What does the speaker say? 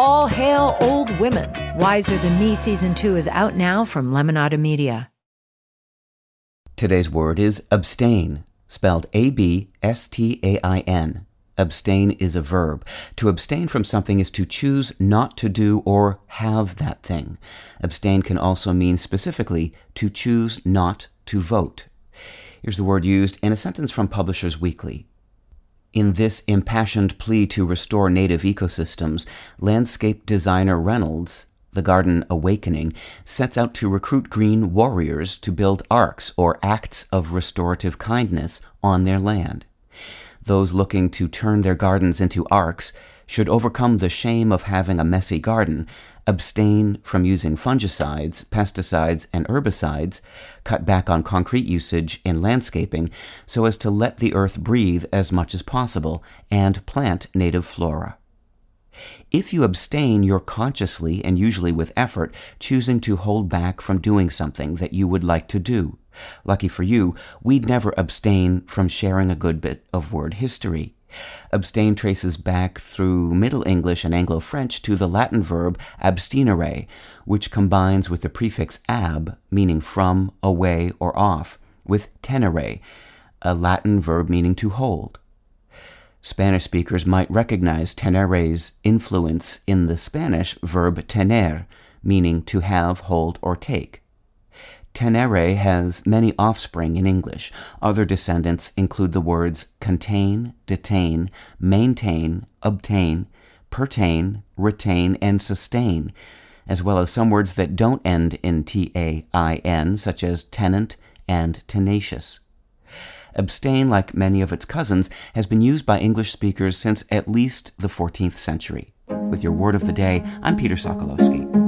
All hail old women. Wiser Than Me season two is out now from Lemonada Media. Today's word is abstain, spelled A B S T A I N. Abstain is a verb. To abstain from something is to choose not to do or have that thing. Abstain can also mean specifically to choose not to vote. Here's the word used in a sentence from Publishers Weekly. In this impassioned plea to restore native ecosystems, landscape designer Reynolds the Garden Awakening, sets out to recruit green warriors to build arks or acts of restorative kindness on their land. Those looking to turn their gardens into arks should overcome the shame of having a messy garden, abstain from using fungicides, pesticides, and herbicides, cut back on concrete usage in landscaping so as to let the earth breathe as much as possible, and plant native flora. If you abstain, you're consciously and usually with effort choosing to hold back from doing something that you would like to do. Lucky for you, we'd never abstain from sharing a good bit of word history. Abstain traces back through Middle English and Anglo French to the Latin verb abstinere, which combines with the prefix ab, meaning from, away, or off, with tenere, a Latin verb meaning to hold. Spanish speakers might recognize tenere's influence in the Spanish verb tener, meaning to have, hold, or take. Tenere has many offspring in English. Other descendants include the words contain, detain, maintain, obtain, pertain, retain, and sustain, as well as some words that don't end in T A I N, such as tenant and tenacious. Abstain, like many of its cousins, has been used by English speakers since at least the 14th century. With your word of the day, I'm Peter Sokolowski.